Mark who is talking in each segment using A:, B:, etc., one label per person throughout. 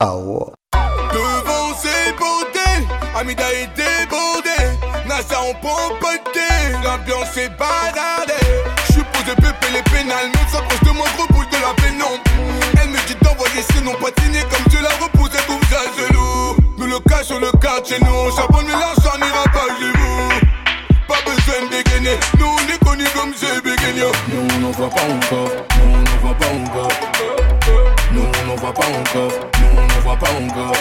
A: Ouais.
B: Devant ces beautés, Amida est débordé. Nasa en pompoté, l'ambiance est badardée. J'suis posé pépé les pénales, même s'approche de moi, gros boule de la pénombre. Elle me dit d'envoyer sinon patiner comme Dieu la repousse, elle trouve ça gelou. Nous le cache sur le quartier, nous on charbonne, mais l'argent n'ira pas chez vous. Pas besoin de dégainer, nous on est connus comme ces béguignons.
C: Nous on n'en voit pas encore, nous on n'en voit pas encore. Nous on n'en voit pas encore, nous on voit pas encore.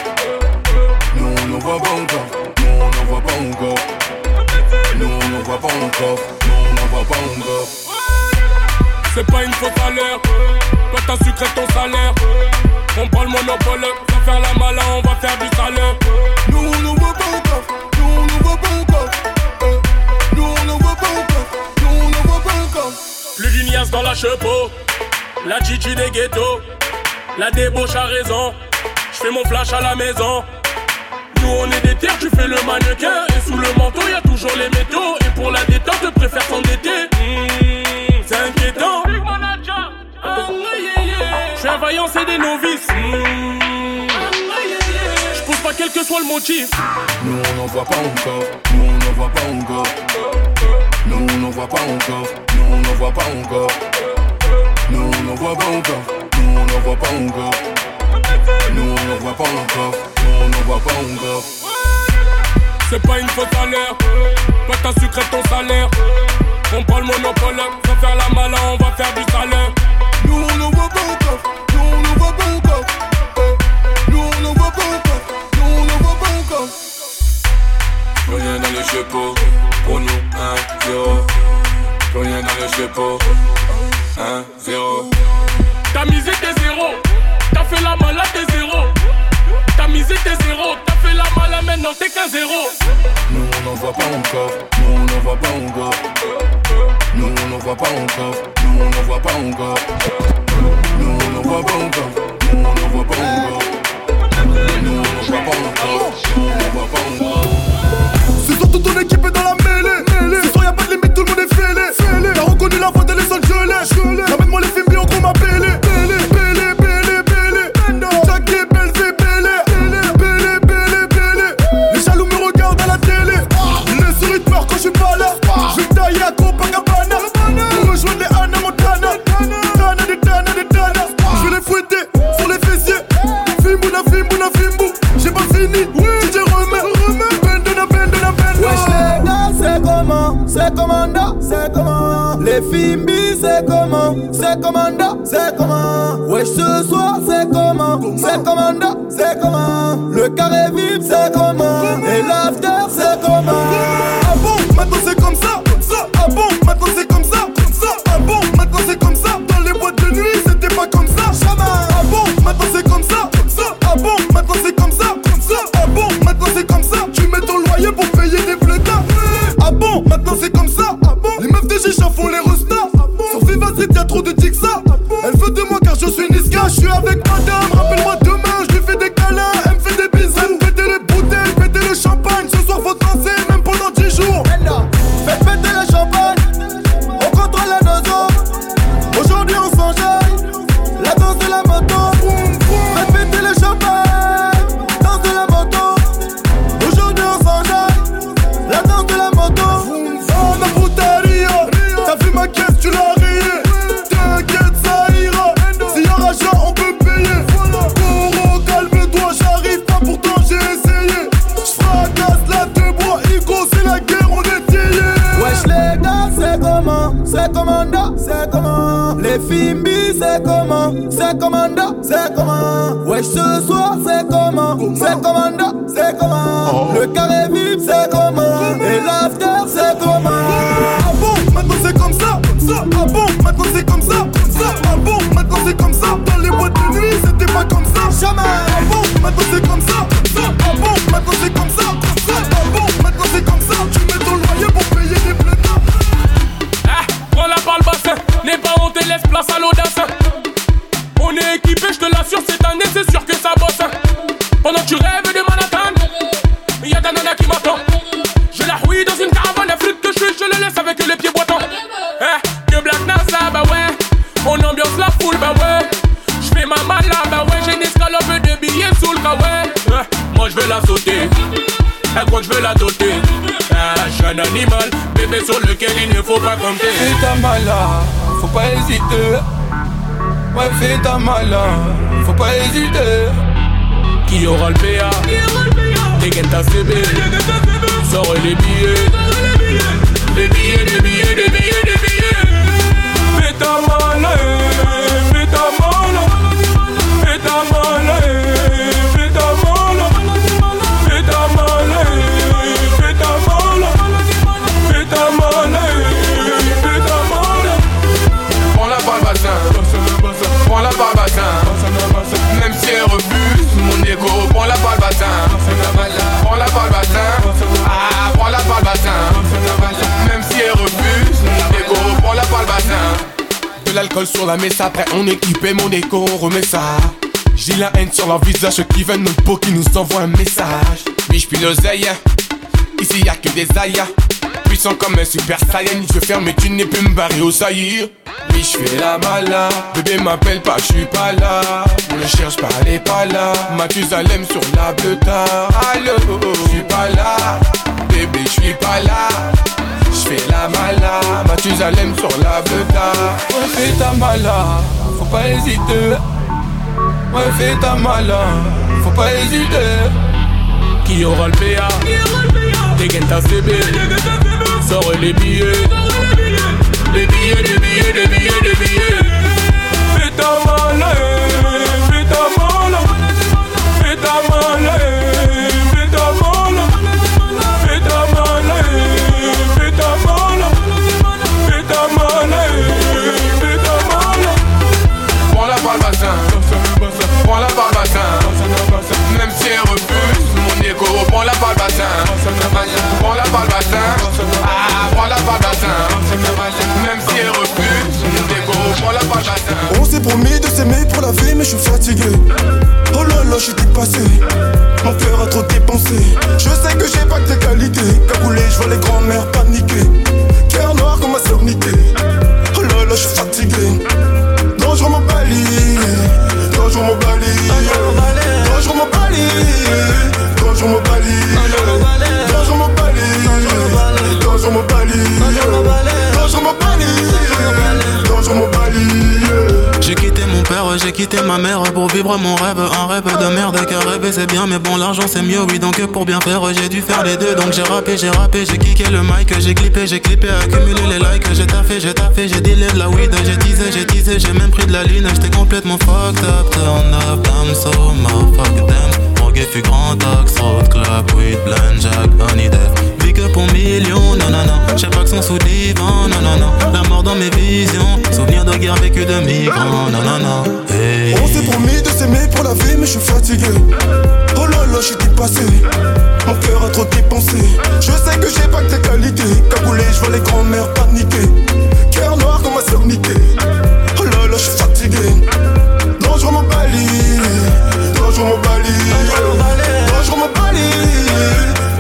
C: Nous on n'en voit pas encore, nous on n'en voit pas encore. Nous on n'en voit pas encore, nous on n'en voit pas encore.
D: C'est pas une faute à l'heure, toi t'as sucré ton salaire. On prend le monopole, sans faire la malin, on va faire du salaire.
B: Nous on n'en voit pas encore, nous on n'en voit pas encore. Nous on n'en voit pas encore, nous on n'en voit pas encore.
D: Plus d'une liasse dans la chepeau, la chichi des ghettos, la débauche a raison. J'fais mon flash à la maison. Nous on est des terres, tu fais le mannequin. Et sous le manteau, y a toujours les métaux. Et pour la détente, je préfère s'endetter. Mmh, c'est inquiétant. J'suis un vaillant, c'est des novices. Mmh, J'pose pas quel que soit le motif.
C: Nous on n'en voit pas encore, nous on n'en voit pas encore. Nous on n'en voit pas encore, nous on n'en voit pas encore. Nous on n'en voit pas encore, nous on n'en voit pas encore. Nous on n'en voit pas encore, nous on n'en voit pas encore.
D: C'est pas une faute à l'heure. Toi t'as sucré ton salaire. On prend le monopole, sans faire la malin, on va faire du salaire.
B: Nous on n'en voit pas encore, nous on n'en voit pas encore. Nous on n'en voit pas encore, nous on n'en voit pas encore.
C: Plus rien dans les chapeaux, pour nous 1-0. Plus rien dans les chapeaux, 1-0.
D: Zéro.
C: Nous on n'en voit pas encore, nous on n'en voit pas encore. Nous on n'en voit pas encore, nous on n'en voit pas encore. Nous on n'en voit pas encore, nous on n'en voit pas encore. Nous on n'en voit pas encore,
E: commando, c'est comment? Le carré vip, c'est comment? Et l'after, C'est comment? Wesh ce soir c'est comment? C'est commando C'est comment
D: animal, bébé sur lequel il ne faut pas compter.
E: Fais ta malade, faut pas hésiter. Ouais, fais ta malade, faut pas hésiter.
D: Qui aura le PA Dégaine ta CB Sors les billets. Les billets, les billets, les billets, les billets
C: égo, prends la par le bassin. Prends la par le bassin, ah, prends la par le bassin. Même si elle refuse, mon égo, prends la par le bassin.
B: De l'alcool sur la messe, après on équipait mon écho, on remet ça. J'ai la haine sur leur visage, qui veulent notre peau qui nous envoient un message.
C: Oui, j'pille l'oseille, ici y'a que des aïas. Puissant comme un super saiyan, je ferme mais tu n'es plus me barrer au saillir.
B: Oui, je fais la malade. Bébé m'appelle pas, je suis pas là. On le cherche pas, elle est pas là. Mathusalem sur la bleuta. Allô, je suis pas là. Bébé, je suis pas là. Je fais la malade. Mathusalem sur la bleuta. Ouais, fais ta malade. Faut pas hésiter. Ouais, fais ta malade. Faut pas hésiter.
D: Qui aura le PA Dégaine ta CB Sors les billets. Les billets, les billets, les billets, les billets.
E: Fais ta malade,
C: prends la par le bassin. Prends la par le bassin, ah, prends la par le bassin. Même si elle refuse, prends la par le bassin.
B: On s'est promis de s'aimer pour la vie, mais je suis fatigué. Oh là là, je suis dépassé. Mon cœur a trop dépensé. Je sais que j'ai pas que tes qualités. Cagoulé, je vois les grands-mères paniquer. Cœur noir comme ma niquée. Oh là là, je suis fatigué. Dangereux mon bali. Dangereux mon bali. Dangereux mon balai, dangereux mon balai, dangereux mon balai, dangereux mon balai, dangereux mon balai, dangereux mon balai, dangereux mon balai.
A: J'ai quitté mon père, j'ai quitté ma mère pour vivre mon rêve, un rêve de merde car rêver c'est bien mais bon l'argent c'est mieux oui donc pour bien faire j'ai dû faire les deux. Donc j'ai rappé, j'ai rappé, j'ai kické le mic, j'ai clippé, j'ai clippé, accumulé les likes, j'ai taffé, j'ai taffé, j'ai dealé de la weed, j'ai teasé, j'ai teasé, j'ai même pris de la lune, j'étais complètement fucked up, turn up, damn so my fuck them Drogué fut grand axe, road club, weed, blend, jack, honey death Vie que pour millions, non non non, j'ai pas que son sous divan, non non non La mort dans mes visions, souvenir de guerre vécue de migrants, non non non hey.
B: On s'est promis de s'aimer pour la vie, mais je suis fatigué. Oh là là, dépassé. Mon cœur a trop dépensé. Je sais que j'ai pas que tes qualités. Cagoulé, je vois les grands-mères paniquer. Cœur noir comme ma sœur niquée. Oh là là, je suis fatigué. Dangereux mon bali. Dangereux mon bali. Dangereux mon bali.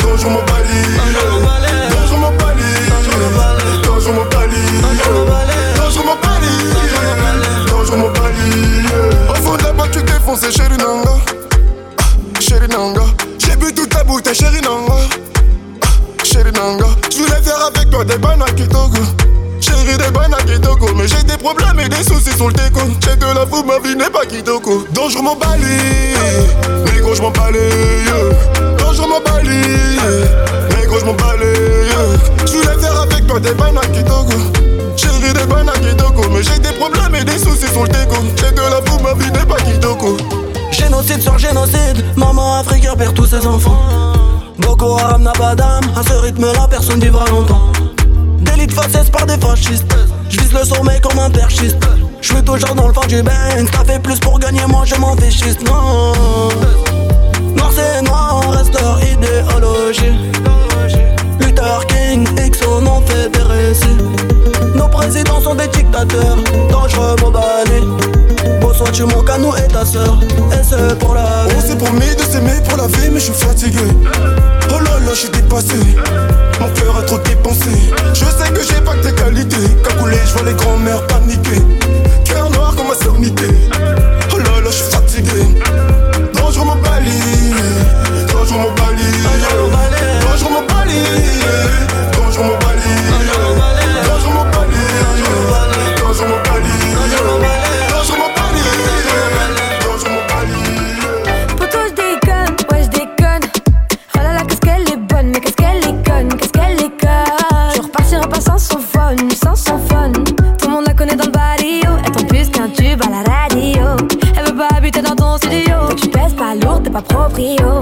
B: Dangereux mon bali. c'est chéri nanga. Ah, chéri nanga. J'ai bu toute ta bouteille, chéri nanga. Ah, chéri nanga. J'voulais faire avec toi des bananes kitogo. Chéri des bananes. Mais j'ai des problèmes et des soucis sur le déco. J'ai de la fou, ma vie n'est pas kitoko. Donc je m'en balaye. Négro, je m'en balaye. Donc je m'en balaye. Négro, je m'en toi des bananes qui togo. Mais j'ai des problèmes et des soucis sur le déco. J'ai de la fou, ma vie n'est pas kitoko.
F: Génocide sur génocide, maman africaine perd tous ses enfants. Boko Haram n'a pas d'âme, à ce rythme-là personne vivra longtemps. Délit de par des fascistes, j'vise le sommet comme un perchiste. J'suis toujours dans le fond du Benz, t'as fait plus pour gagner, moi je m'en fais schiste, non. Noir c'est noir, reste leur idéologie. Luther King, X on fait des récits. Nos présidents sont des dictateurs, dangereux Mobali. Bonsoir tu manques à nous et ta sœur, et c'est pour la
B: On
F: vie.
B: s'est promis de s'aimer pour la vie, mais je suis fatigué. Oh là là, je suis dépassé. Mon cœur a trop dépensé. Je sais que j'ai pas que tes qualités. Cagoulé, je vois les grands-mères paniquer. Cœur noir comme ma sœur. Oh là là, je suis fatigué. Dangereux mon bali. Dangereux mon bali.
G: Poto je déconne, ouais je déconne. Oh là là qu'est-ce qu'elle est bonne, mais qu'est-ce qu'elle est conne, qu'est-ce qu'elle est conne. Je repartirai pas sans son phone, sans son phone. Tout le monde la connaît dans le barrio. Elle est en plus qu'un tube à la radio. Elle veut pas habiter dans ton studio. Tu pèse pas lourd, t'es pas proprio.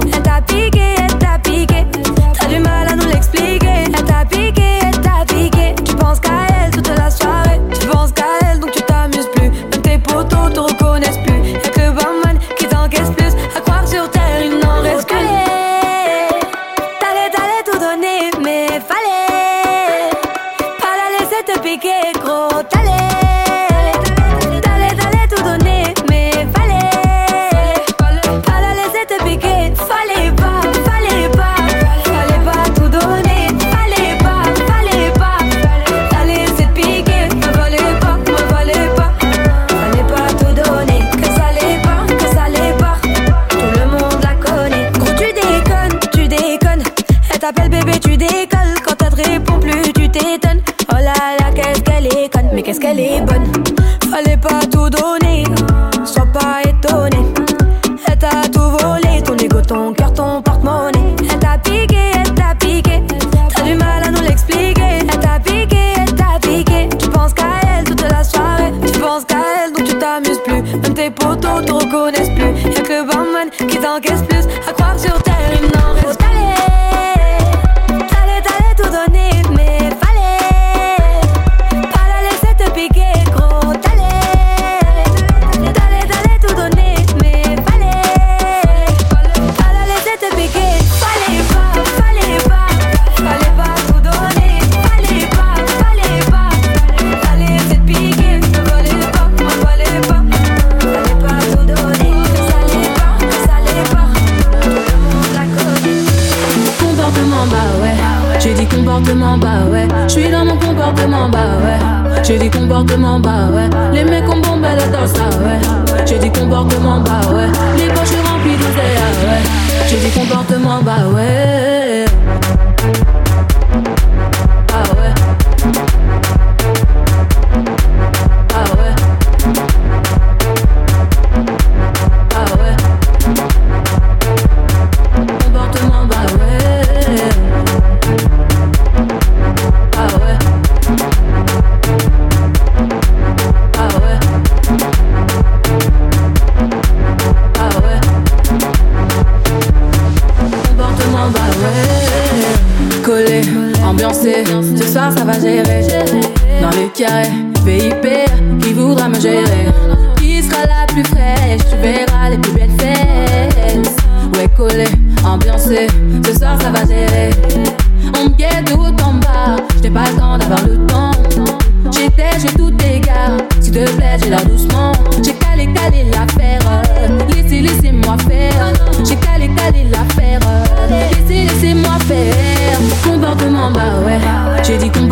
G: tes potos te reconnaissent plus. Y'a que le barman qui t'encaisse plus. À croire sur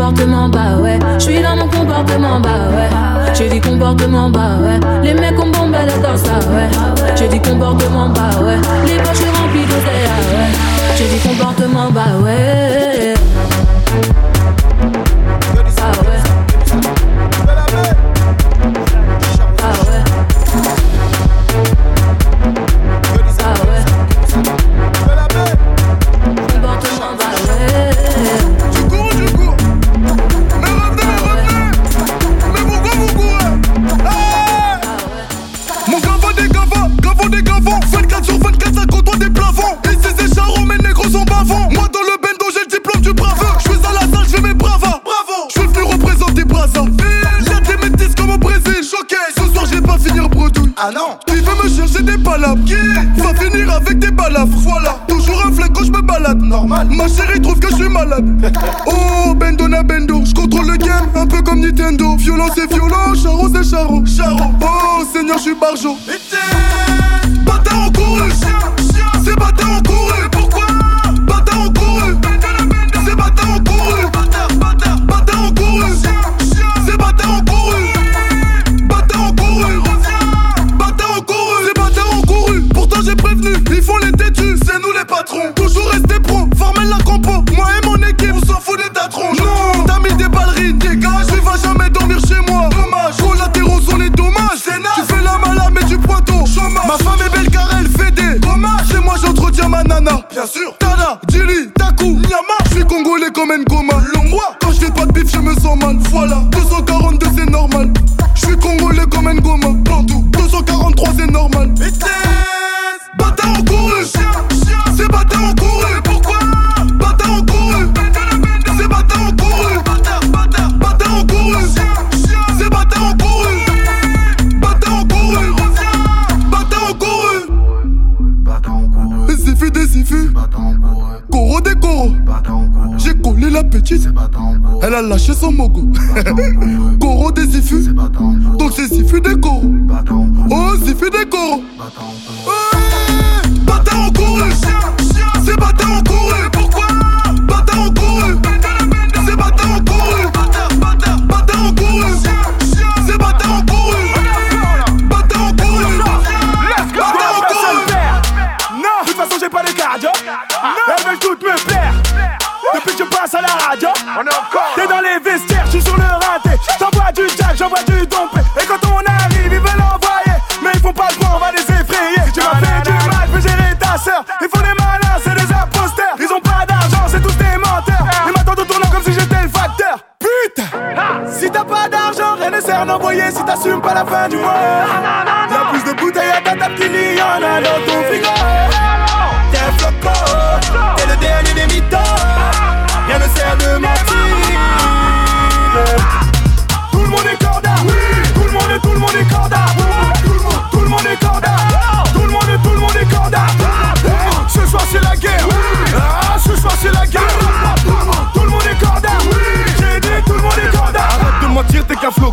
H: comportement bas, ouais. Je suis dans mon comportement bas, ouais. J'ai dit comportement bas, ouais. Les mecs ont bombé dans ça, ah ouais. J'ai dit comportement bas, ouais. Les poches remplies d'oseille, ah ouais. J'ai dit comportement bas, ouais.
E: malade. Oh, Bendona Bendo, je contrôle le game, un peu comme Nintendo. Violence et violent, charo c'est charo. Charo, oh Seigneur, je suis barjo.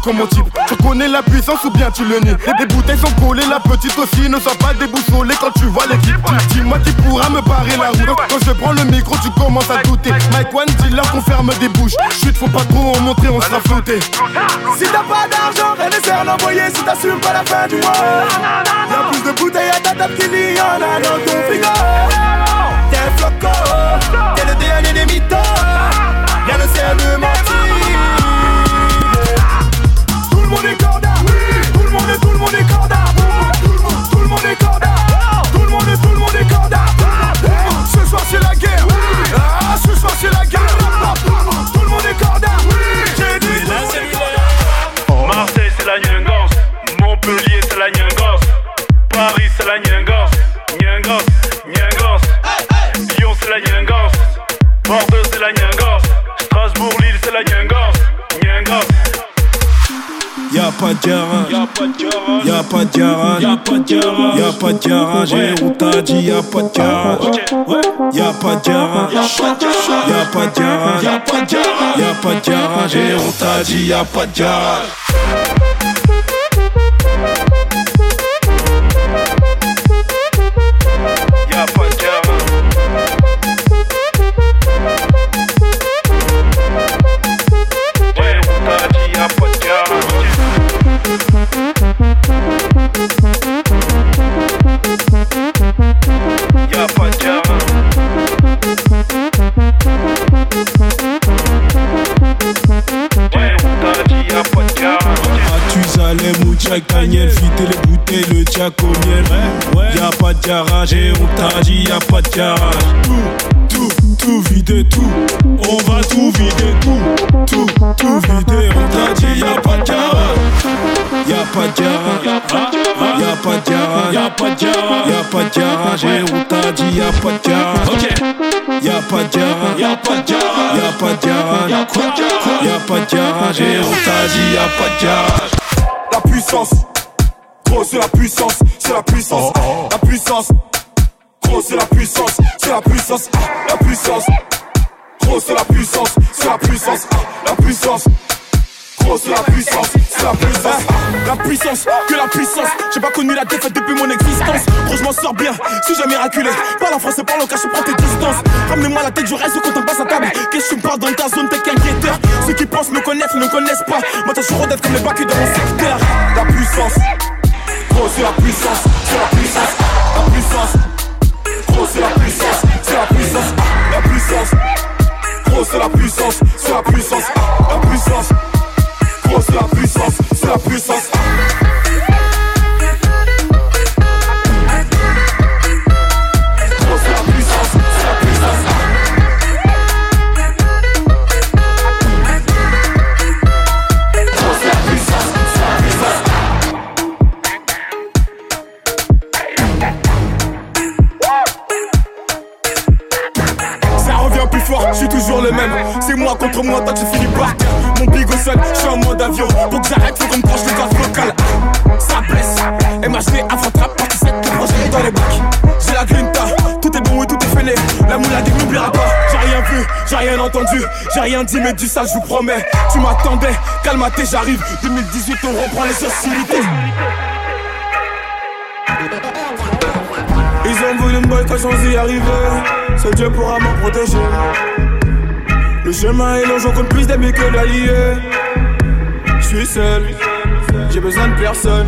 E: Comme
B: type. Tu connais la puissance ou bien tu le nies. Les bouteilles sont collées, la petite aussi. Ne sois pas déboussolé quand tu vois l'équipe. Dis-moi qui pourra me barrer la route. Quand je prends le micro, tu commences à douter. Mike One, dis-leur qu'on ferme des bouches. Chut, faut pas trop en montrer, on sera flotté.
I: Si t'as pas d'argent, rien ne sert d'envoyer si t'assumes pas la fin du mois. Y'a plus de bouteilles à ta table qu'il y en a dans ton frigo. T'es un floco, t'es le dernier des mythos. Rien ne sert la
J: Nyangos, Nyangos, Nyangos, Lyon c'est la Nyangos, Bordeaux c'est la Nyangos, Strasbourg, Lille c'est la Nyangos, Nyangos.
K: Y'a pas de garage, y'a pas de garage, y'a pas de garage, y'a pas de garage, y'a pas de garage, et on t'a dit y'a pas de garage, y'a pas de garage, y'a pas de garage, y'a pas de garage, y'a pas de garage, et on t'a dit y'a pas de garage. Miel. Y'a pas de garage, et on t'a dit y'a pas de garage. Tout, tout, tout vider, tout. On va tout vider, tout. Tout, tout vider, on t'a dit y'a pas de garage. Y'a pas de garage, y'a pas de garage, y'a pas de garage, y'a pas de garage, et on t'a dit y'a pas de garage. Y'a pas de garage, y'a pas de garage, y'a pas de garage, y'a pas de garage, et on t'a dit y'a pas de garage.
I: La puissance, gros c'est la puissance, c'est la puissance, la puissance, gros c'est la puissance, c'est la puissance, la puissance, gros c'est la puissance, c'est la puissance, la puissance. Gros c'est la puissance, c'est la puissance. La puissance, que la puissance. J'ai pas connu la défaite depuis mon existence. Gros je m'en sors bien, si j'ai miraculé Parle en français, parle en cash, prends tes distances. Ramenez-moi la tête, je reste quand on passe à table. Qu'est-ce que tu me parles dans ta zone, t'es qu'un guetteur? Ceux qui pensent me connaissent, ne connaissent pas. Moi t'as toujours d'être comme les bacs dans mon secteur. La puissance, gros c'est la puissance, c'est la puissance La puissance, gros c'est la puissance, c'est la puissance La puissance, gros c'est la puissance, c'est la puissance La puissance. Gros c'est la puissance, c'est la puissance C'est moi contre moi, toi tu finis par Mon big au sol, je suis en mode avion Pour que j'arrête, faut qu'on me branche le gaz vocal Ça blesse, MHD avant trap, partie 7, le est dans les bacs J'ai la grinta, tout est bon
L: vu, j'ai rien entendu, j'ai rien dit, mais du sale, je vous promets. Tu m'attendais, calme-toi, j'arrive. 2018, on reprend les hostilités. Ils ont voulu me boycotter sans y arriver. Seul Dieu pourra m'en protéger. Le chemin est long, j'en compte plus d'amis que d'alliés. Je suis seul, j'ai besoin de personne.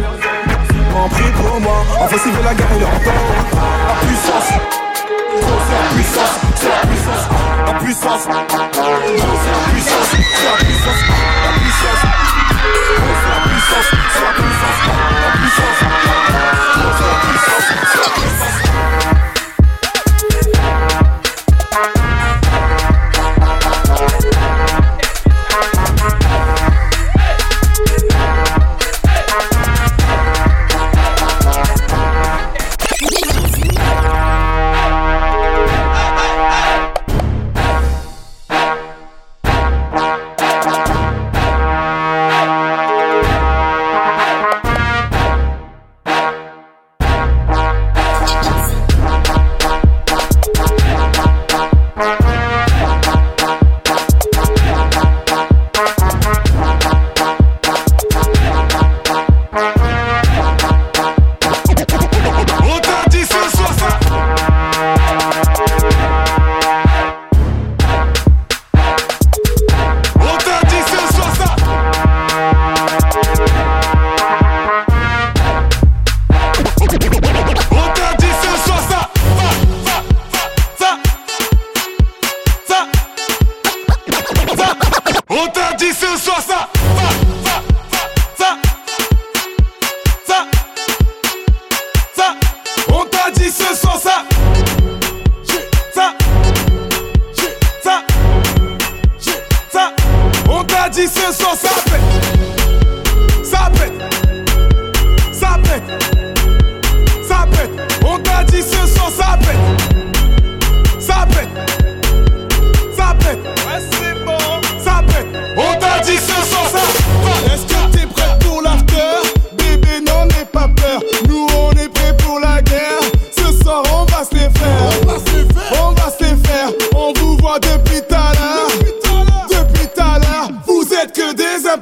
L: En prie pour moi, en fait, de la guerre leur temps. La puissance, c'est la puissance, c'est la puissance, la puissance, c'est la puissance, c'est la puissance, la puissance,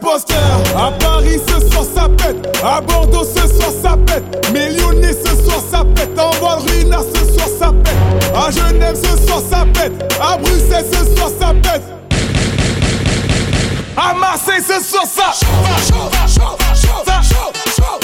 L: imposteurs. À Paris ce soir ça pète. À Bordeaux ce soir ça pète. Millionnaire ce soir ça pète. En Valrina ce soir ça pète. À Genève ce soir ça pète. À Bruxelles ce soir ça pète. À Marseille ce soir ça On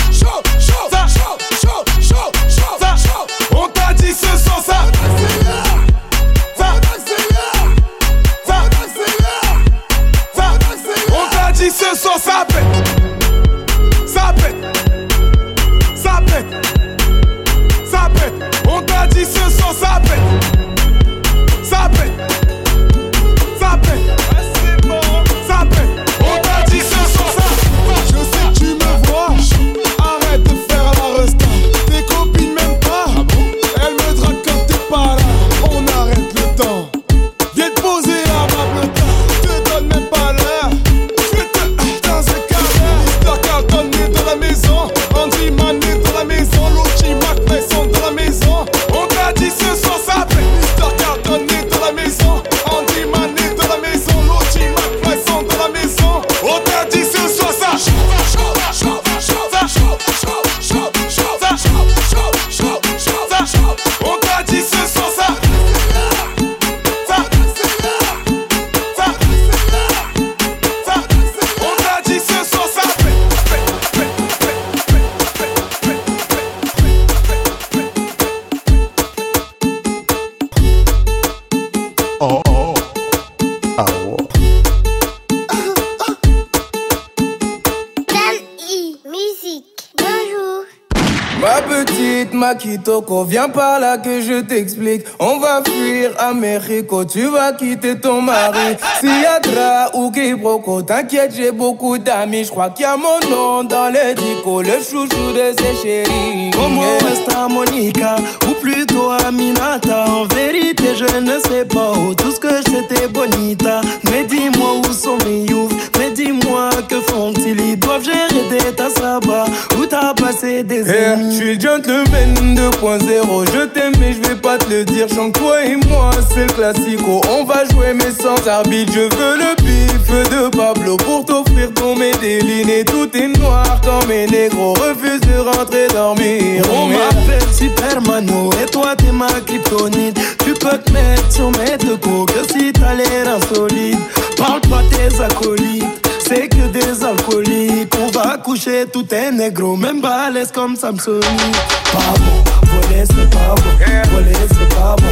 M: Makitoko, viens par là que je t'explique. On va fuir Américo, tu vas quitter ton mari. Siatra ou Kibroko, t'inquiète, j'ai beaucoup d'amis. Je crois qu'il y a mon nom dans les dico, le chouchou de ses chéris.
N: Comment est Monica Ou plutôt Aminata En vérité je ne sais pas où Tout ce que c'était bonita Mais dis-moi où sont mes youths dis-moi que font-ils? Ils doivent gérer des tasses là-bas Où t'as passé des
E: Yeah, je suis gentleman 2.0, je t'aime mais je vais pas te le dire. Chante toi et moi, c'est le classico. On va jouer mais sans arbitre. Je veux le bif de Pablo pour t'offrir ton médéline. Et tout est noir quand mes négros refusent de rentrer dormir.
N: On m'appelle Supermano et toi t'es ma kryptonite. Tu peux te mettre sur mes deux que si t'as l'air insolite. Parle pas tes acolytes c'est que des alcooliques. On va coucher tout est négro, même balèze comme Samsung. Pas bon, voler c'est pas bon, voler c'est pas bon.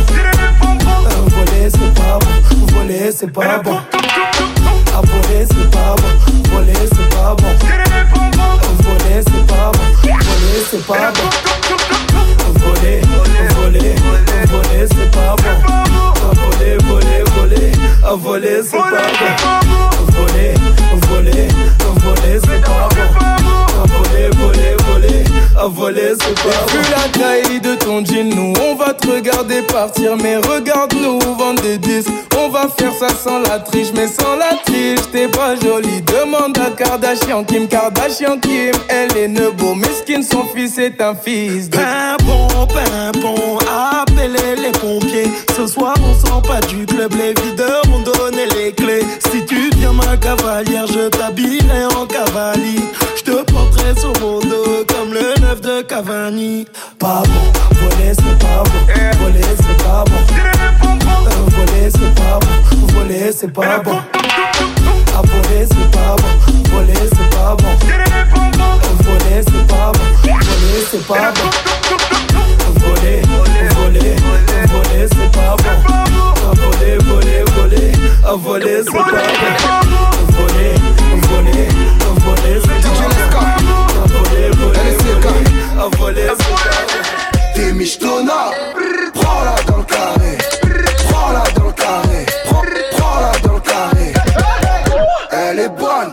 N: Voler c'est pas bon, voler c'est pas bon. À voler c'est pas bon, voler c'est pas bon. Voler c'est pas bon, voler c'est pas bon. Voler, voler, voler c'est pas bon. Voler, voler, voler, voler c'est pas bon. Voler, voler, voler c'est pas bon. Voler, voler, voler, voler c'est pas
E: Vu la taille de ton jean, nous on va te regarder partir, mais regarde-nous vendre des disques. On va faire ça sans la triche, mais sans la triche, t'es pas jolie. Demande à Kardashian, Kim Kardashian, Kim, elle est nebo, mesquine, son fils est un fils de.
N: Pimpon, pimpon, appelez les pompiers. Ce soir, on sort pas du club, les videurs donné les clés. Si tu viens ma cavalière, je t'habillerai en cavalier. Je te porterai sur mon dos comme le neuf de Cavani. Pas bon, voler c'est pas bon, voler c'est pas bon. Voler c'est pas bon, voler c'est pas bon. À voler c'est pas bon, voler c'est pas bon. Euh, Voler c'est pas bon, voler c'est pas bon. Voler, voler, voler c'est pas bon. Voler, voler, voler, voler c'est pas bon. Voler, voler, voler c'est pas bon. Voler, voler, voler, voler c'est pas bon.
O: T'es michetonna, prends-la dans le carré, prends-la dans le carré, prends, prends-la dans le carré. Elle est bonne,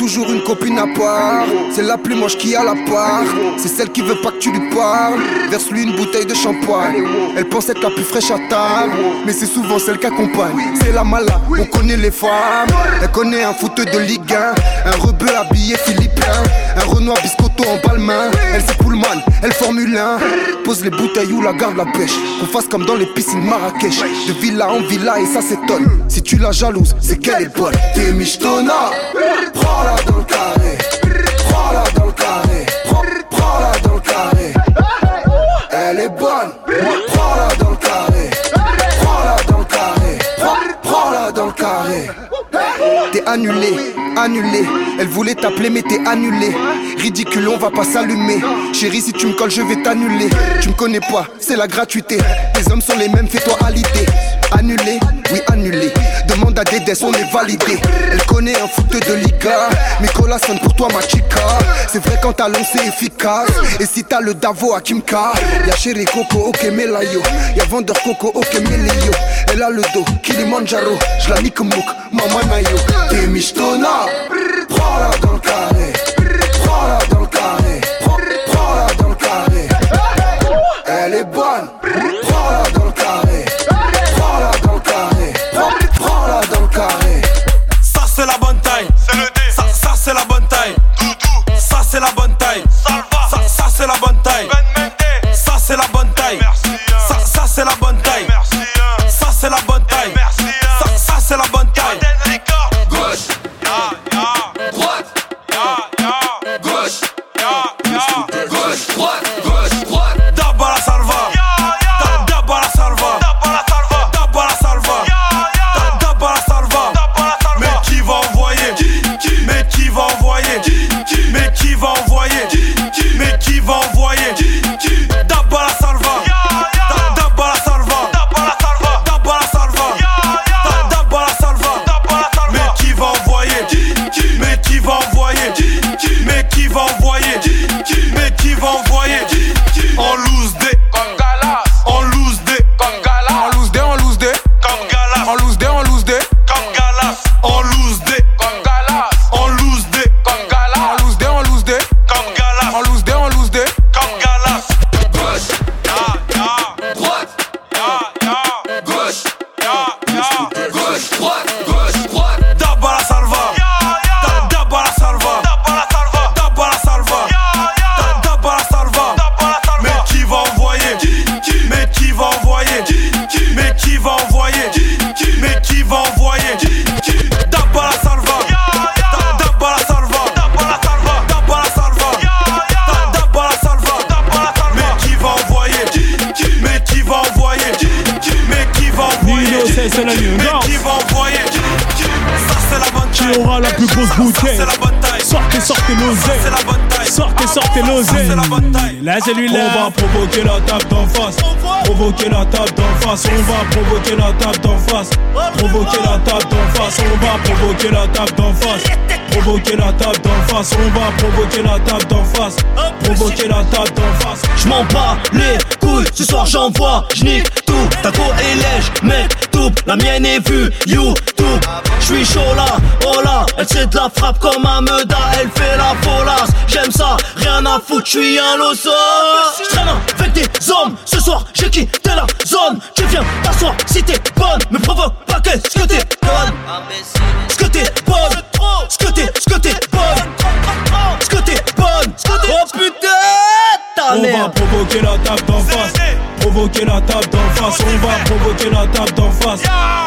O: toujours une copine à part. C'est la plus moche qui a la part. C'est celle qui veut pas que tu lui parles. Verse-lui une bouteille de shampoing. Elle pense être la plus fraîche à table, mais c'est souvent celle qui accompagne. C'est la mala, on connaît les femmes. Elle connaît un foot de Ligue 1, un rebeu habillé philippin, un Renoir biscotto en balmain. Elle c'est Pullman, elle Formule 1. Pose les bouteilles ou la garde la pêche. Qu'on fasse comme dans les piscines Marrakech. De villa en villa et ça s'étonne. Si tu la jalouses, c'est qu'elle est bonne. T'es michetonna, prends-la dans le carré. Prends-la dans le carré. Prends, prends-la dans le carré. Elle est bonne, prends-la dans le carré. Prends-la dans le carré. Prends, prends-la dans le carré. T'es annulé, annulé. Elle voulait t'appeler, mais t'es annulé. Ridicule, on va pas s'allumer. Chérie, si tu me colles, je vais t'annuler. Tu me connais pas, c'est la gratuité. Les hommes sont les mêmes, fais-toi à l'idée. Annulé, oui, annulé. Demande à Dédès, on est validé. Elle connaît un foot de Liga. Nicolas sonne pour toi, ma chica. C'est vrai quand t'as lancé efficace. Et si t'as le Davo à Kimka, y'a Chéri Coco, ok, Melayo. Y'a Vendeur Coco, ok, Melayo. Elle a le dos, Kilimanjaro. J'la nique mouk, Mama Nayo. T'es michetonna, prends-la dans le carré.
K: Française, c'est la Nyanga.
C: Qui va envoyer Ça c'est la bonne
K: Qui
C: taille.
K: aura la plus grosse bouteille
C: Ça c'est la bonne taille.
K: Sortez, sortez
C: Ça c'est la
K: l'oseille.
C: bonne taille.
K: Sortez, sortez l'oseille.
C: c'est la bonne taille.
K: Là, c'est lui là. On va provoquer la table d'en face. Provoquer la table d'en face. On va provoquer la table d'en face. Provoquer la table d'en face. On va provoquer la table d'en face. Provoquer la table d'en face. On va provoquer la table d'en face. Provoquer la table d'en face.
F: Je m'en bats les couilles, ce soir j'envoie, j'nique tout, ta go est lège, mec, tout, la mienne est vue, YouTube, j'suis chaud là, oh là, elle sait de la frappe comme un meuda, elle fait la folasse, j'aime ça, rien à foutre, j'suis un loso, J'traîne avec des hommes, ce soir j'ai quitté la zone, tu viens t'asseoir si t'es bonne, me provoque pas qu'est-ce que t'es bonne, ce que t'es bonne, ce que t'es, ce que t'es bonne, ce que t'es bonne, oh putain, ta
K: On va provoquer la table d'en face. Provoquer la table d'en face. On va provoquer la table d'en face.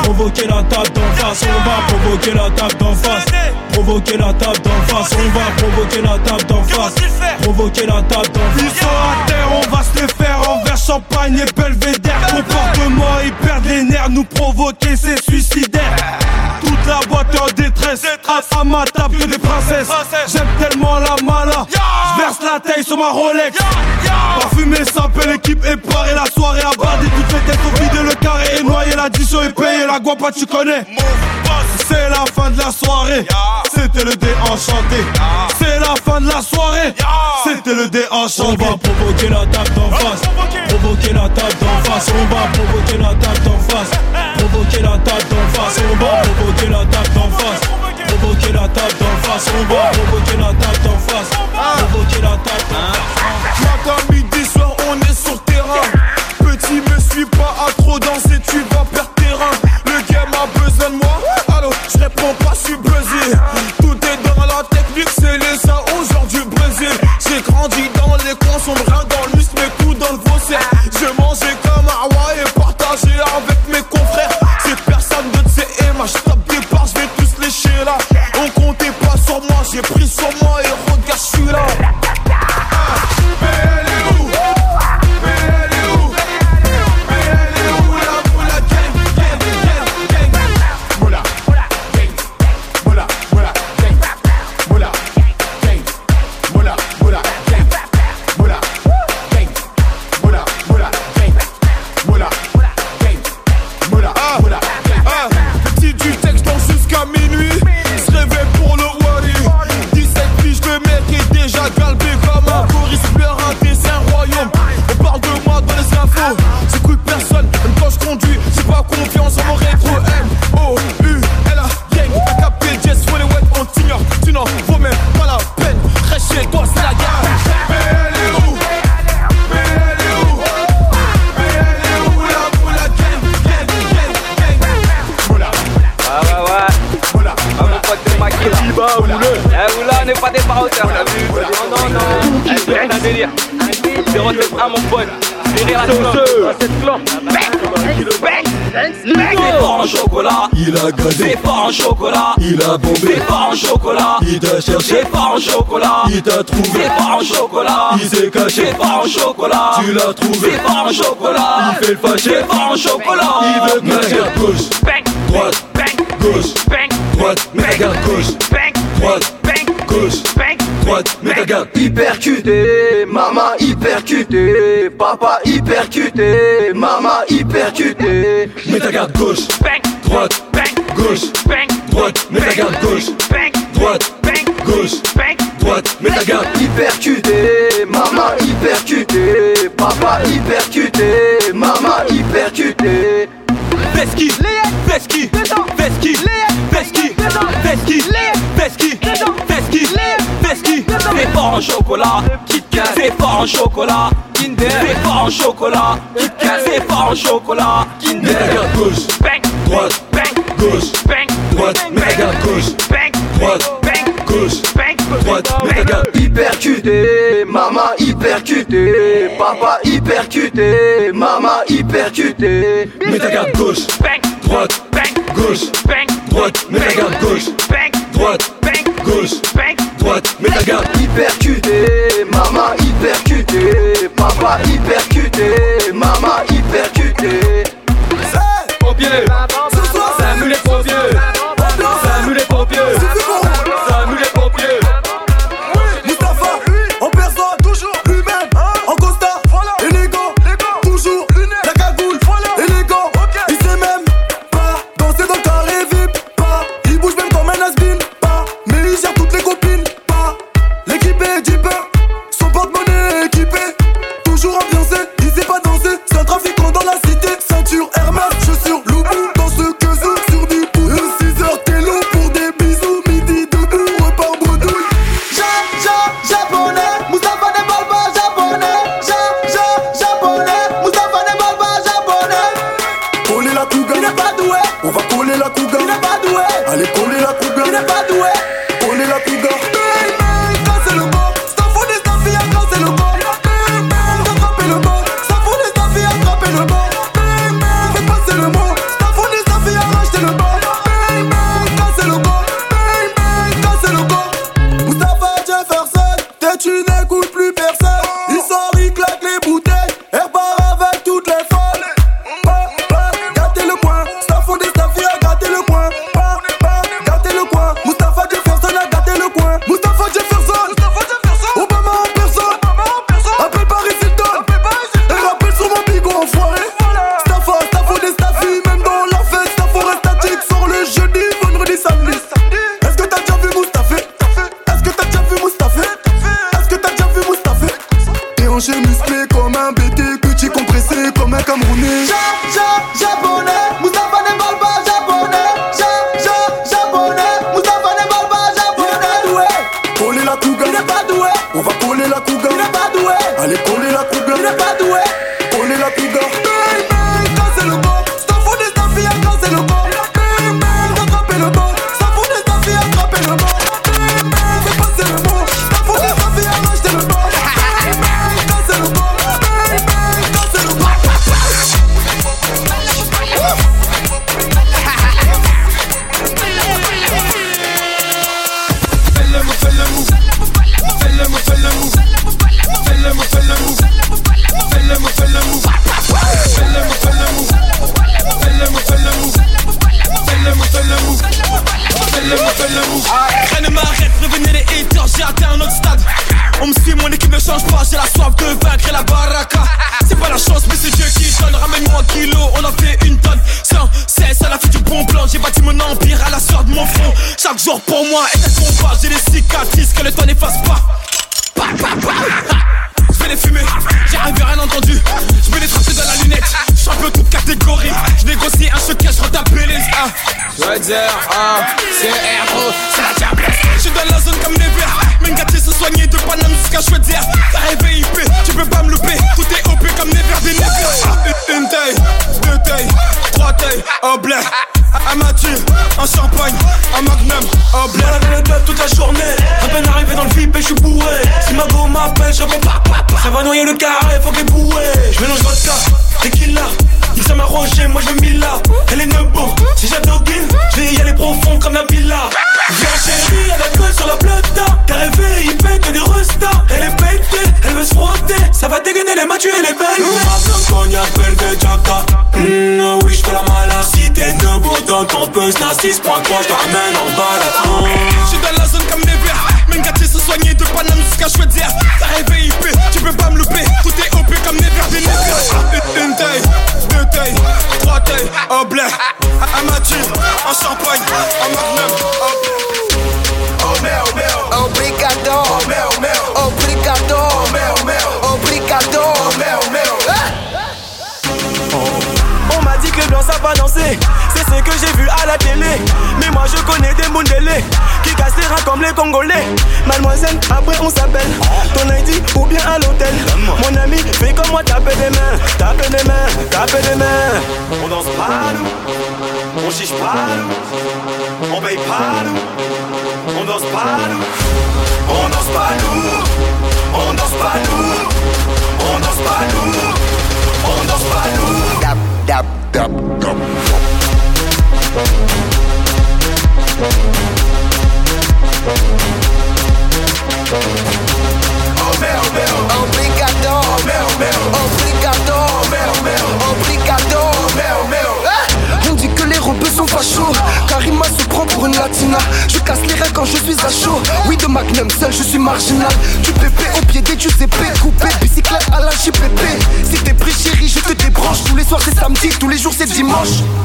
K: Provoquer la table d'en face. On va provoquer la table d'en face. Provoquer la table d'en face. On va provoquer la table d'en face. Provoquer la table d'en
C: Ils
K: face.
C: sont à terre, on va se les faire envers champagne et belvédère. Comportement, ils perdent les nerfs, nous provoquer, c'est suicidaire. Toute la boîte en détresse, à, à ma table que des princesses. J'aime tellement la mala, j'verse la taille sur ma Rolex. Parfumé, s'appelle l'équipe est parée, la soirée à barder toutes les têtes au vide, le carré est noyé, l'addition est payée, la guapa tu connais. C'est la fin de la soirée, c'était le dé enchanté. C'est la fin de la soirée, c'était le dé
K: On
C: enchanté.
K: va provoquer la table d'en face. Provoquer la table d'en face. On va provoquer la table d'en face. Provoquer la table d'en face. On va provoquer la table d'en face. Provoquer la table d'en face. On va provoquer la table d'en face.
P: Tu
F: l'as trouvé,
Q: C'est fort en chocolat.
F: il fait le fâché,
Q: C'est fort en chocolat.
F: il veut que ma garde gauche,
Q: Bang,
F: droite,
Q: bang,
F: gauche,
Q: bang,
F: droite, mais ta garde gauche,
Q: bang,
F: droite,
Q: bang,
F: gauche,
Q: bang,
F: droite, mais ta garde.
E: Hypercuté, maman hypercuté, papa hypercuté, maman hypercuté.
F: Mets ta garde gauche,
Q: bang,
F: droite,
Q: bang,
F: gauche,
Q: bang,
F: droite, mets ta garde gauche,
Q: bang,
F: droite,
Q: bang,
F: gauche,
Q: bang,
F: droite, mets ta garde.
E: Hypercuté, maman hypercuté, papa hypercuté, maman hypercuté.
Q: Veski, Veski, Veski, Veski, Veski, Veski, Veski, Veski, c'est fort en chocolat, Kit Kat, c'est fort en chocolat, Kinder, c'est fort en chocolat, Kit Kat, c'est fort en chocolat, Kinder,
F: garde gauche,
Q: bang,
F: droite,
Q: bang,
F: gauche,
Q: bang,
F: droite, garde gauche,
Q: bang,
F: droite,
Q: bang,
F: gauche, droite, mais
E: hypercuté, maman hypercuté, papa hypercuté, maman hypercuté,
F: mais gars gauche, droite, gauche, droite, mais garde gauche, droite, gauche, droite, mais garde.
E: Hypercuté, maman hypercuté, papa hypercuté, maman hypercuté.
I: Dire, ah, c'est héros, c'est la diable. Je suis dans la zone comme les verts. Mengati se soigner de Paname jusqu'à choisir. T'as rêvé IP, tu peux pas me louper. Tout est OP comme les verts des nègres. Une, une taille, deux tailles, trois tailles, au blé. Un matu, un champagne, un magnum, au blé.
R: Voilà le club toute la journée. À peine arrivé dans le VIP et je suis bourré. Si ma go m'appelle, je réponds pas, pas, pas. Ça va noyer le carré, faut qu'elle bourré. Je mélange vodka, tequila. Il ça m'a roché, moi je mets là. Elle est nebo, si j'adoguine, je vais y aller profond comme la villa. Viens chérie, elle a sur la plata. T'as rêvé, il pète des restas. Elle est pétée, elle veut se frotter. Ça va dégainer les matchs, elle est belle. Ma cognac, belle de Jacka. Mmh, oui, je la malade. Si t'es debout dans ton buzz, n'a 6.3, je te ramène en balade.
I: Je suis dans la zone comme les verts. Mengati se soigner de Paname jusqu'à choisir. T'as rêvé IP, tu peux pas me louper. Tout est OP comme les verts des nègres. Une, une taille, deux tailles, trois tailles, au blé. Un matu, un champagne, un magnum.
O: Oh. Obrigado. Oh. Obrigado. Oh. Obrigado. Oh merde.
R: On m'a dit que le blanc ça va danser Que j'ai vu à la télé. Mais moi je connais des Mundele Qui cassent les comme les Congolais. Mademoiselle, après on s'appelle. Ton ID ou bien à l'hôtel. Mon ami, fais comme moi, tape des mains. Tape des mains, tape des mains. On danse pas nous On chiche pas nous On paye pas nous On danse pas nous On danse pas nous On danse pas nous
B: Rush.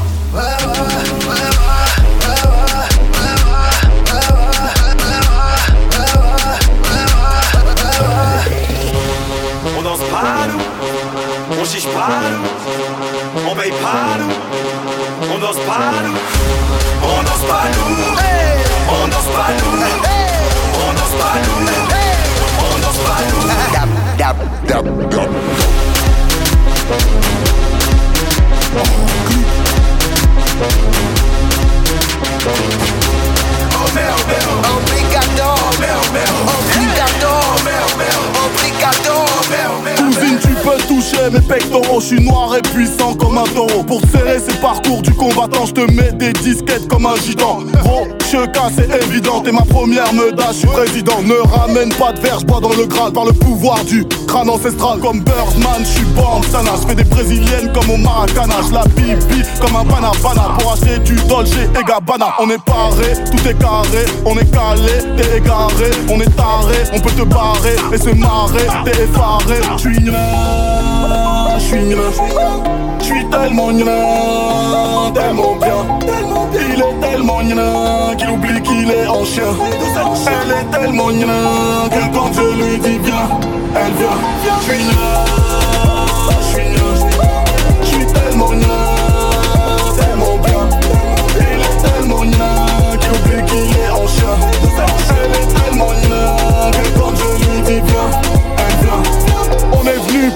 B: Mes pectoraux. Je suis noir et puissant comme un taureau. Pour serrer ces parcours du combattant, je te mets des disquettes comme un gitan. Chacun, c'est évident. T'es ma première meudage, je suis président. Ne ramène pas de verre, bois dans le grade par le pouvoir du crâne ancestral. Comme Birdman, je suis bon, ça Je fais des brésiliennes comme au Maracana. La bibi comme un banana Pour acheter du Dolce et Gabbana. On est paré, tout est carré. On est calé, t'es égaré. On est taré, on peut te barrer et se marrer. T'es effaré, je suis je suis nul. Je suis tellement nul, tellement bien. Il est tellement nul qu'il oublie qu'il est en chien. Elle est tellement nul que quand je lui dis bien, elle vient. Je suis nul, je suis nul, je suis tellement nul.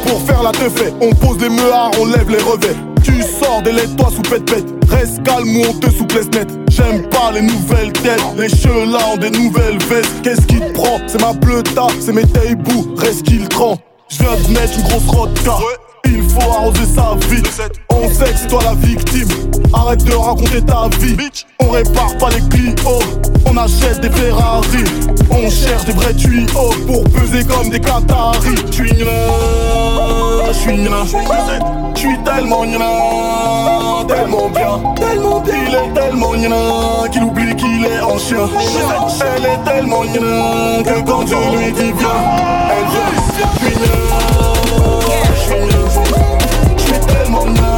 B: Pour faire la teuf On pose les meuhards, on lève les revêts. Tu sors des laits, toi sous pète-pète Reste calme ou on te souplesse net. J'aime pas les nouvelles têtes. Les chelins ont des nouvelles vestes. Qu'est-ce qui te prend? C'est ma bleuta, c'est mes taibous Reste qu'il trempe Je viens de mettre une grosse rotta il faut arroser sa vie. On sait que c'est toi la victime. Arrête de raconter ta vie. On répare pas les Clio. On achète des Ferrari. On cherche des vrais tuyaux pour peser comme des Qataris. J'suis là, j'suis là. J'suis tellement là, tellement bien. Tellement il est tellement là qu'il oublie qu'il est en chien. Elle est tellement là que quand je lui dis viens, elle vient.
S: no.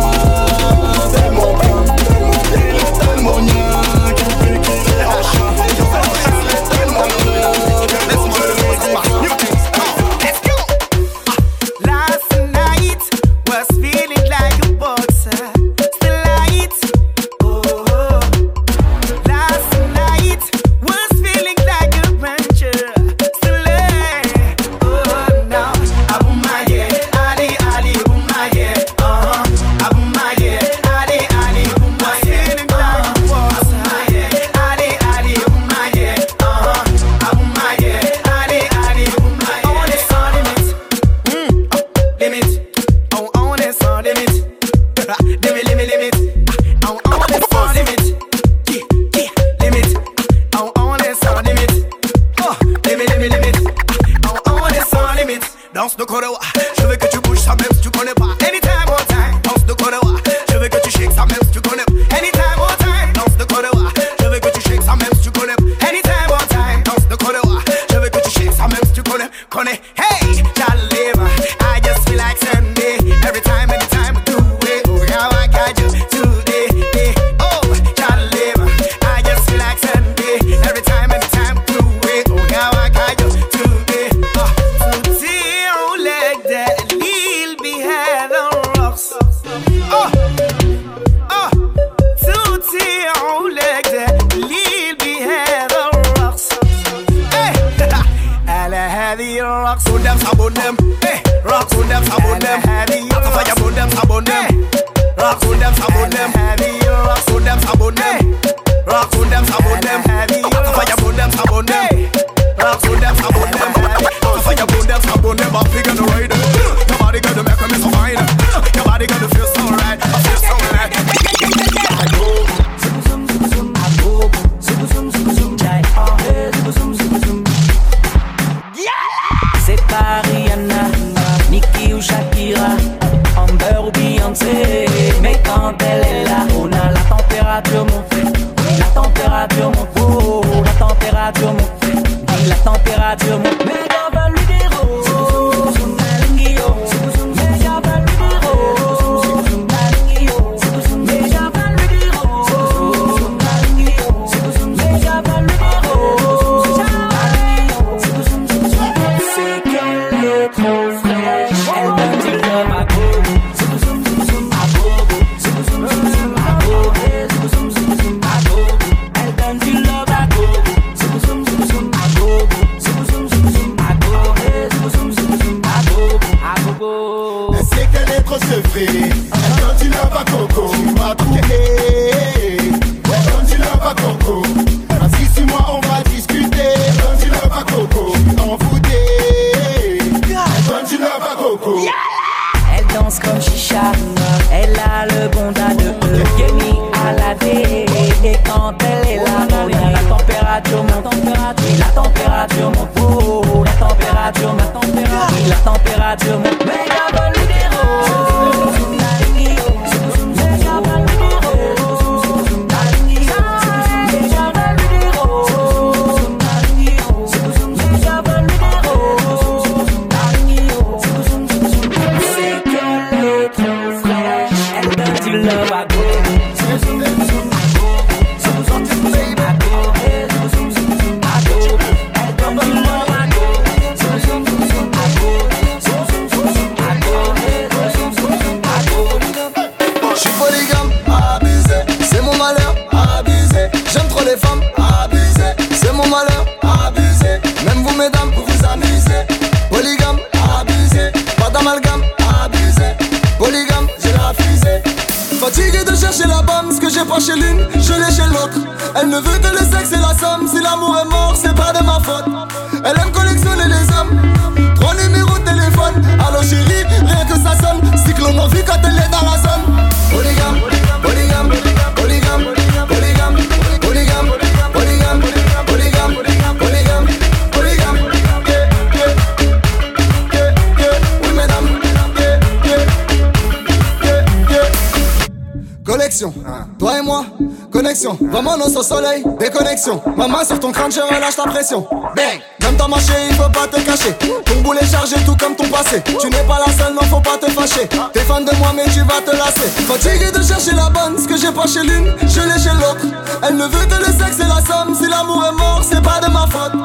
O: Toi et moi, connexion. Vamonos au soleil, déconnexion. Ma main sur ton crâne, je relâche ta pression. Bang! Même ta marché, il faut pas te cacher. Ton boule est chargé, tout comme ton passé. Tu n'es pas la seule, non, faut pas te fâcher. T'es fan de moi, mais tu vas te lasser. Fatigué de chercher la bonne, ce que j'ai pas chez l'une, je l'ai chez l'autre. Elle ne veut que le sexe et la somme. Si l'amour est mort, c'est pas de ma faute.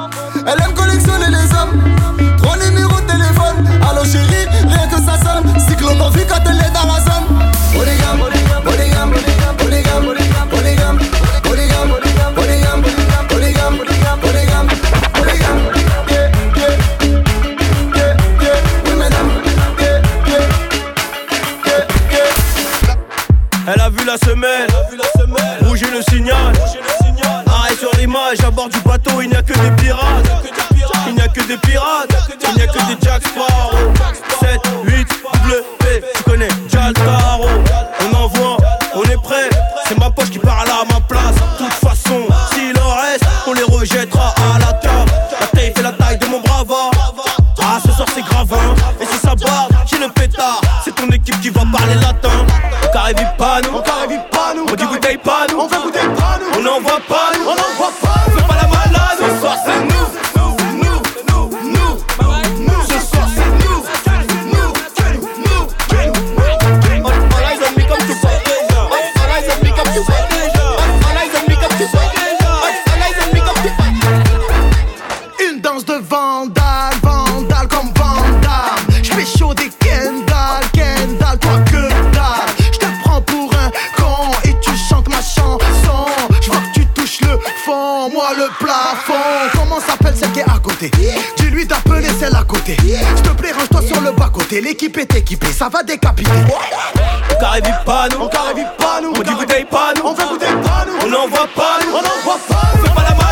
O: Elle aime collectionner les hommes. Trois numéros de téléphone. Allô chérie, rien que ça sonne. Cyclone en vue quand elle est dans la zone.
Q: Elle a vu la semelle, rouge le signal. Arrêt sur l'image, à bord du bateau, il n'y a que des pirates. Il n'y a que des pirates, il n'y a que des Jack Sparrow. Équipe qui va parler latin. On carré pas nous, on carré pas nous. On dit bouteille pas nous, on fait bouteille pas nous. On n'envoie pas nous,
T: d'appeler celle à côté. S'te plaît, range-toi sur le bas-côté. L'équipe est équipée, ça va décapiter.
Q: On carré pas nous,
T: on carré pas nous.
Q: On dit bouteille pas nous,
T: on fait bouteille pas nous.
Q: On n'envoie pas nous,
T: on n'envoie pas
Q: nous. Fais pas la malade,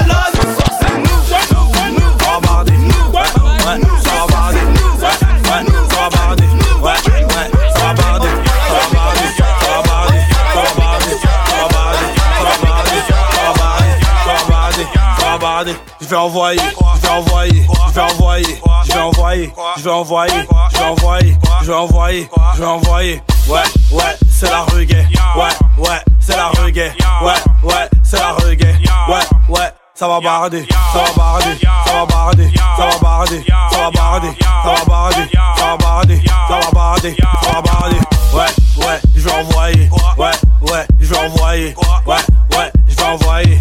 Q: Je vais envoyer, je vais envoyer, je vais envoyer, je vais envoyer, je vais envoyer, je vais envoyer, je vais envoyer, je vais envoyer. Ouais, ouais, c'est la reggae. Ouais, ouais, c'est la reggae. Ouais, ouais, c'est la reggae. Ouais, ouais. Ça va barder, ça va barder, ça va barder, ça va barder, ça va barder, ça va barder, ça va barder, ça va barder, ça va barder. Ouais, ouais, je vais envoyer. Ouais, ouais, je vais envoyer. Ouais, ouais, je vais envoyer.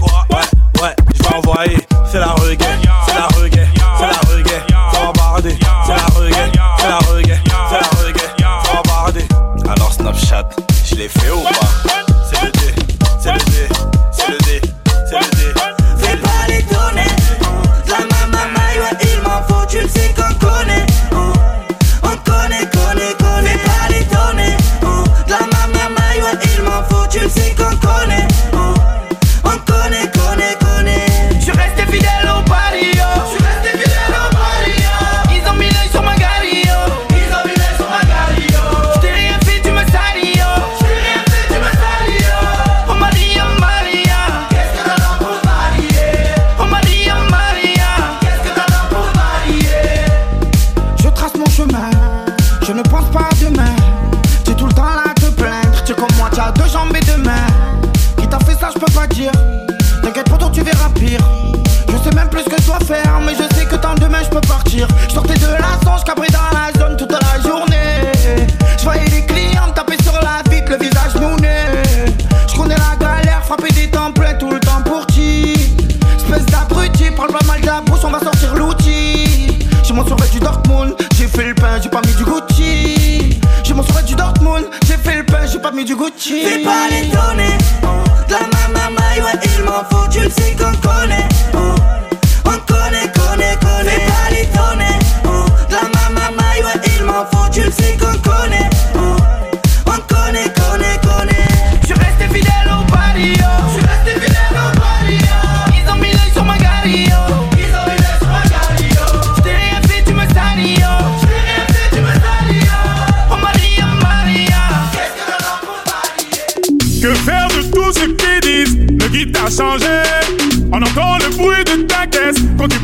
Q: Envoyer. C'est la reggae, c'est la reggae, c'est la reggae. Ça va barder, c'est la reggae, c'est la reggae, c'est la reggae. Ça va barder. Alors Snapchat, je l'ai fait ou pas?
S: Même plus que je faire, mais je sais que tant demain je peux partir. Je sortais de la songe, cabré dans la zone toute la journée. Je voyais les clients taper sur la vitre, le visage mouné. Je connais la galère, frapper des temps pleins tout le temps pour qui? Espèce d'abruti, parle pas mal de la bouche, on va sortir l'outil. J'ai mon survêt du Dortmund, j'ai fait le pain, j'ai pas mis du Gucci. J'ai mon survêt du Dortmund, j'ai fait le pain, j'ai pas mis du Gucci.
U: Fais pas les tourner La maman ouais, il m'en faut, tu le sais qu'on connaît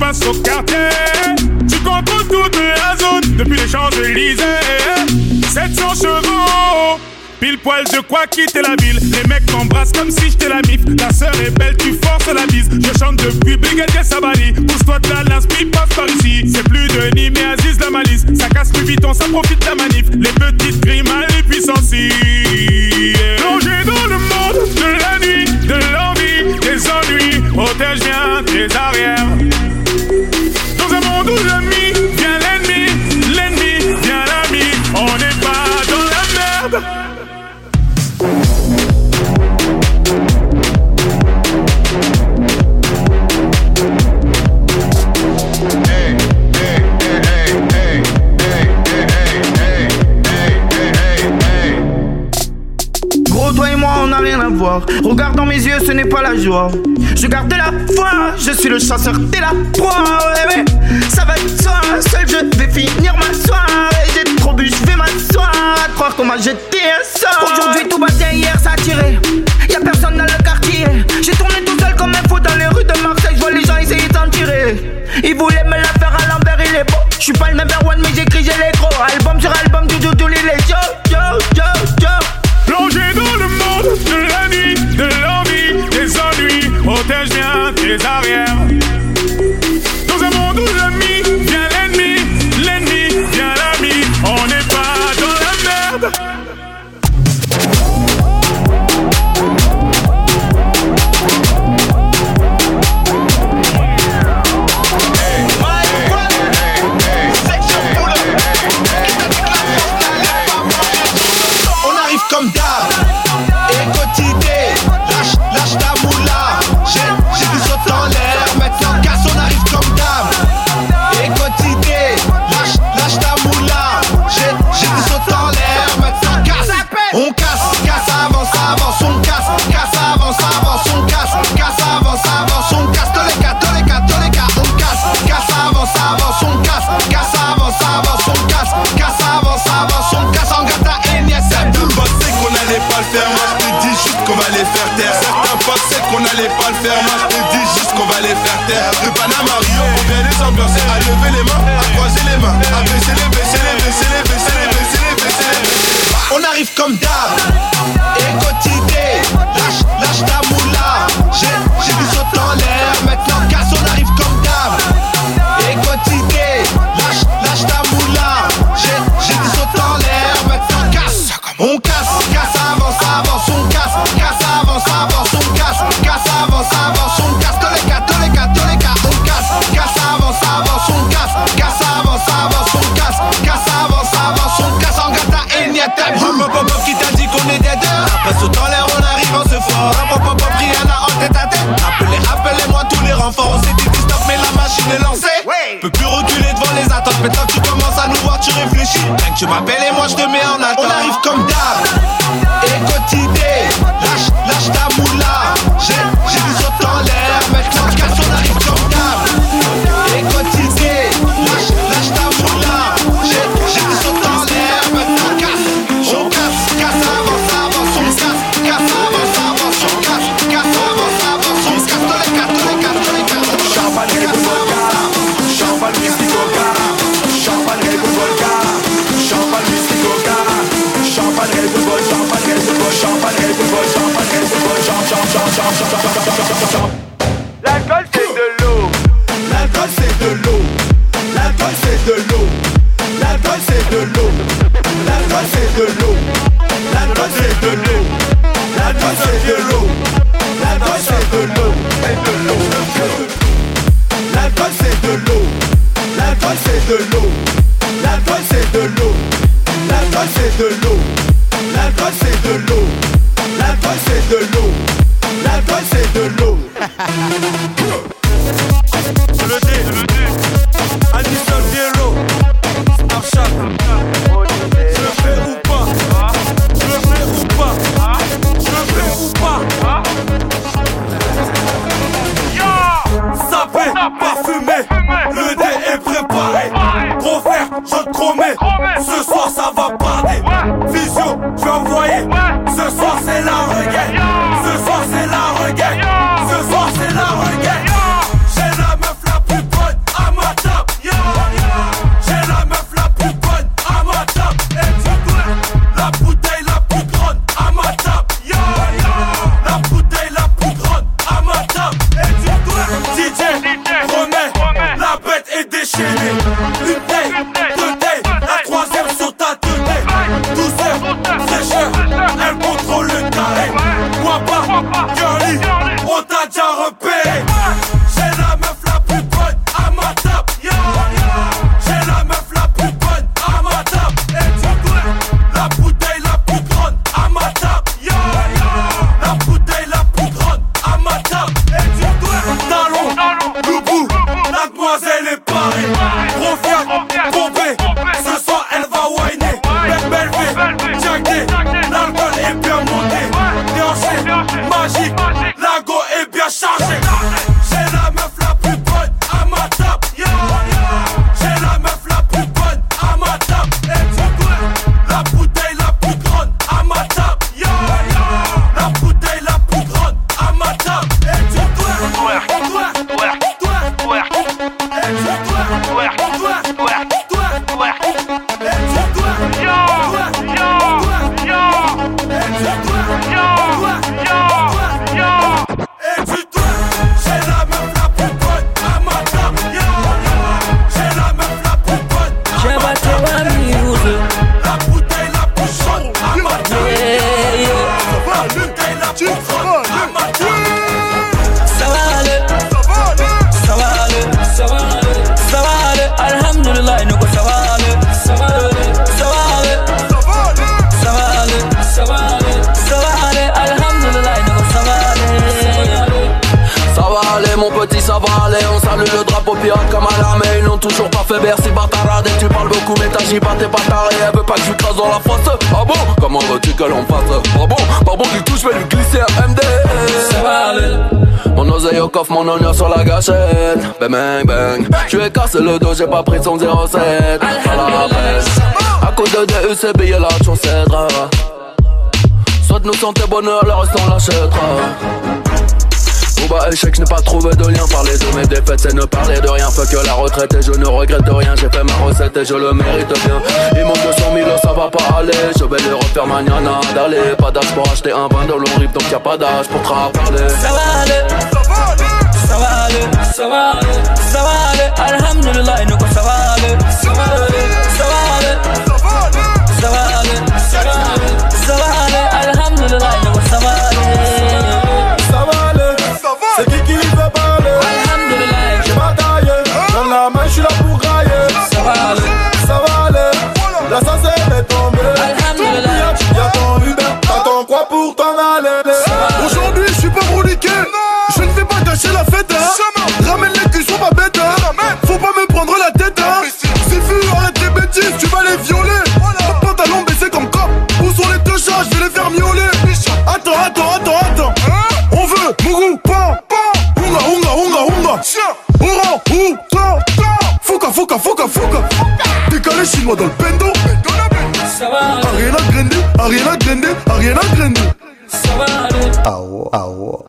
U: passe au quartier. Tu contrôles toute la zone depuis les Champs-Élysées. 700 chevaux, pile
L: poil de quoi quitter la ville. Les mecs t'embrassent comme si j'étais la mif. Ta sœur est belle, tu forces la bise. Je chante depuis Brigadier Sabani. Pousse-toi de la lance, puis passe par ici. C'est plus de Nîmes mais Aziz la malice. Ça casse plus vite, on ça profite la manif. Les petites grimaces, les puissances. Plongé dans le monde de la nuit, de l'envie, des ennuis. Protège bien tes arrières.
S: Regarde dans mes yeux, ce n'est pas la joie. Je garde de la foi, je suis le chasseur, t'es la proie. Ouais, ouais. Ça va être toi, seul je vais finir ma soirée. J'ai trop bu, je vais m'asseoir. Croire qu'on m'a jeté un sort. Aujourd'hui, tout bien, hier, ça a. Y'a personne dans le quartier. J'ai tourné tout seul comme un fou dans les rues de Marseille. Je vois les gens essayer d'en tirer. Ils voulaient me la faire à l'envers, il est beau. Je suis pas le number one, mais j'écris, j'ai les gros. Album sur album, du
B: Ils arrièrent lever les mains, à croiser les mains, à baisser les, baisser les, baisser les, baisser les, baisser les.
Q: On arrive comme d'hab. Quotidien Lâche, lâche ta moula. J'ai, j'ai du saut en l'air. Maintenant casse, on arrive comme d'hab. Quotidien Lâche, lâche ta moula. J'ai, j'ai du saut en l'air. Maintenant casse. On casse, casse, avance, tu réfléchis. Rien que tu m'appelles et moi je te mets en attente. On arrive comme d'hab. Et quotidien promets, ce soir ça va parler. Visio, je vais envoyer. Ce soir c'est la regaine.
V: Le
C: drapeau pirate comme à l'armée Ils n'ont toujours pas fait Bercy Batarade Et tu parles beaucoup mais t'agis pas t'es pas taré. Elle veut pas que je lui crase dans la fosse Ah bon? Comment veux-tu que l'on fasse? Ah bon? Pas bon qu'il touche je vais lui glisser un MD Mon oseille au coffre mon honneur sur la gâchette. Bang bang bang. Lui ai cassé le dos j'ai pas pris son 07 À la peine À cause de DUC billet là tu cédera Soit nous santé bonheur le reste on l'achètera Bas échec, je n'ai pas trouvé de lien. Parler de mes défaites, c'est ne parler de rien. Que la retraite et je ne regrette rien. J'ai fait ma recette et je le mérite bien. Il manque 200 000, ça va pas aller. Je vais le refaire mañana d'aller. Pas d'âge pour acheter un vin de long rive, donc y a pas d'âge pour te parler.
W: Ça va aller, ça va aller, ça va aller, ça va aller. Alhamdulillah, nous ça va aller, ça va aller, ça va aller, ça va aller, ça va aller, ça va aller. Alhamdulillah,
X: je suis là pour grailler
W: ça va aller,
X: Ça va aller, la sincère est tombée
W: Alhamdulillah.
X: Y'a ton Uber, t'attends quoi pour t'en aller
E: Aujourd'hui, je suis pas broliqué. Je ne vais pas gâcher la fête. Hein. Ramène les culs sur ma bête. Hein. Faut pas me prendre la tête. Hein. Fouca. Décalé chinois dans le bendo.
W: ça va aller,
E: Ariana Grande, Ariana Grande, Ariana Grande.
W: ça va aller.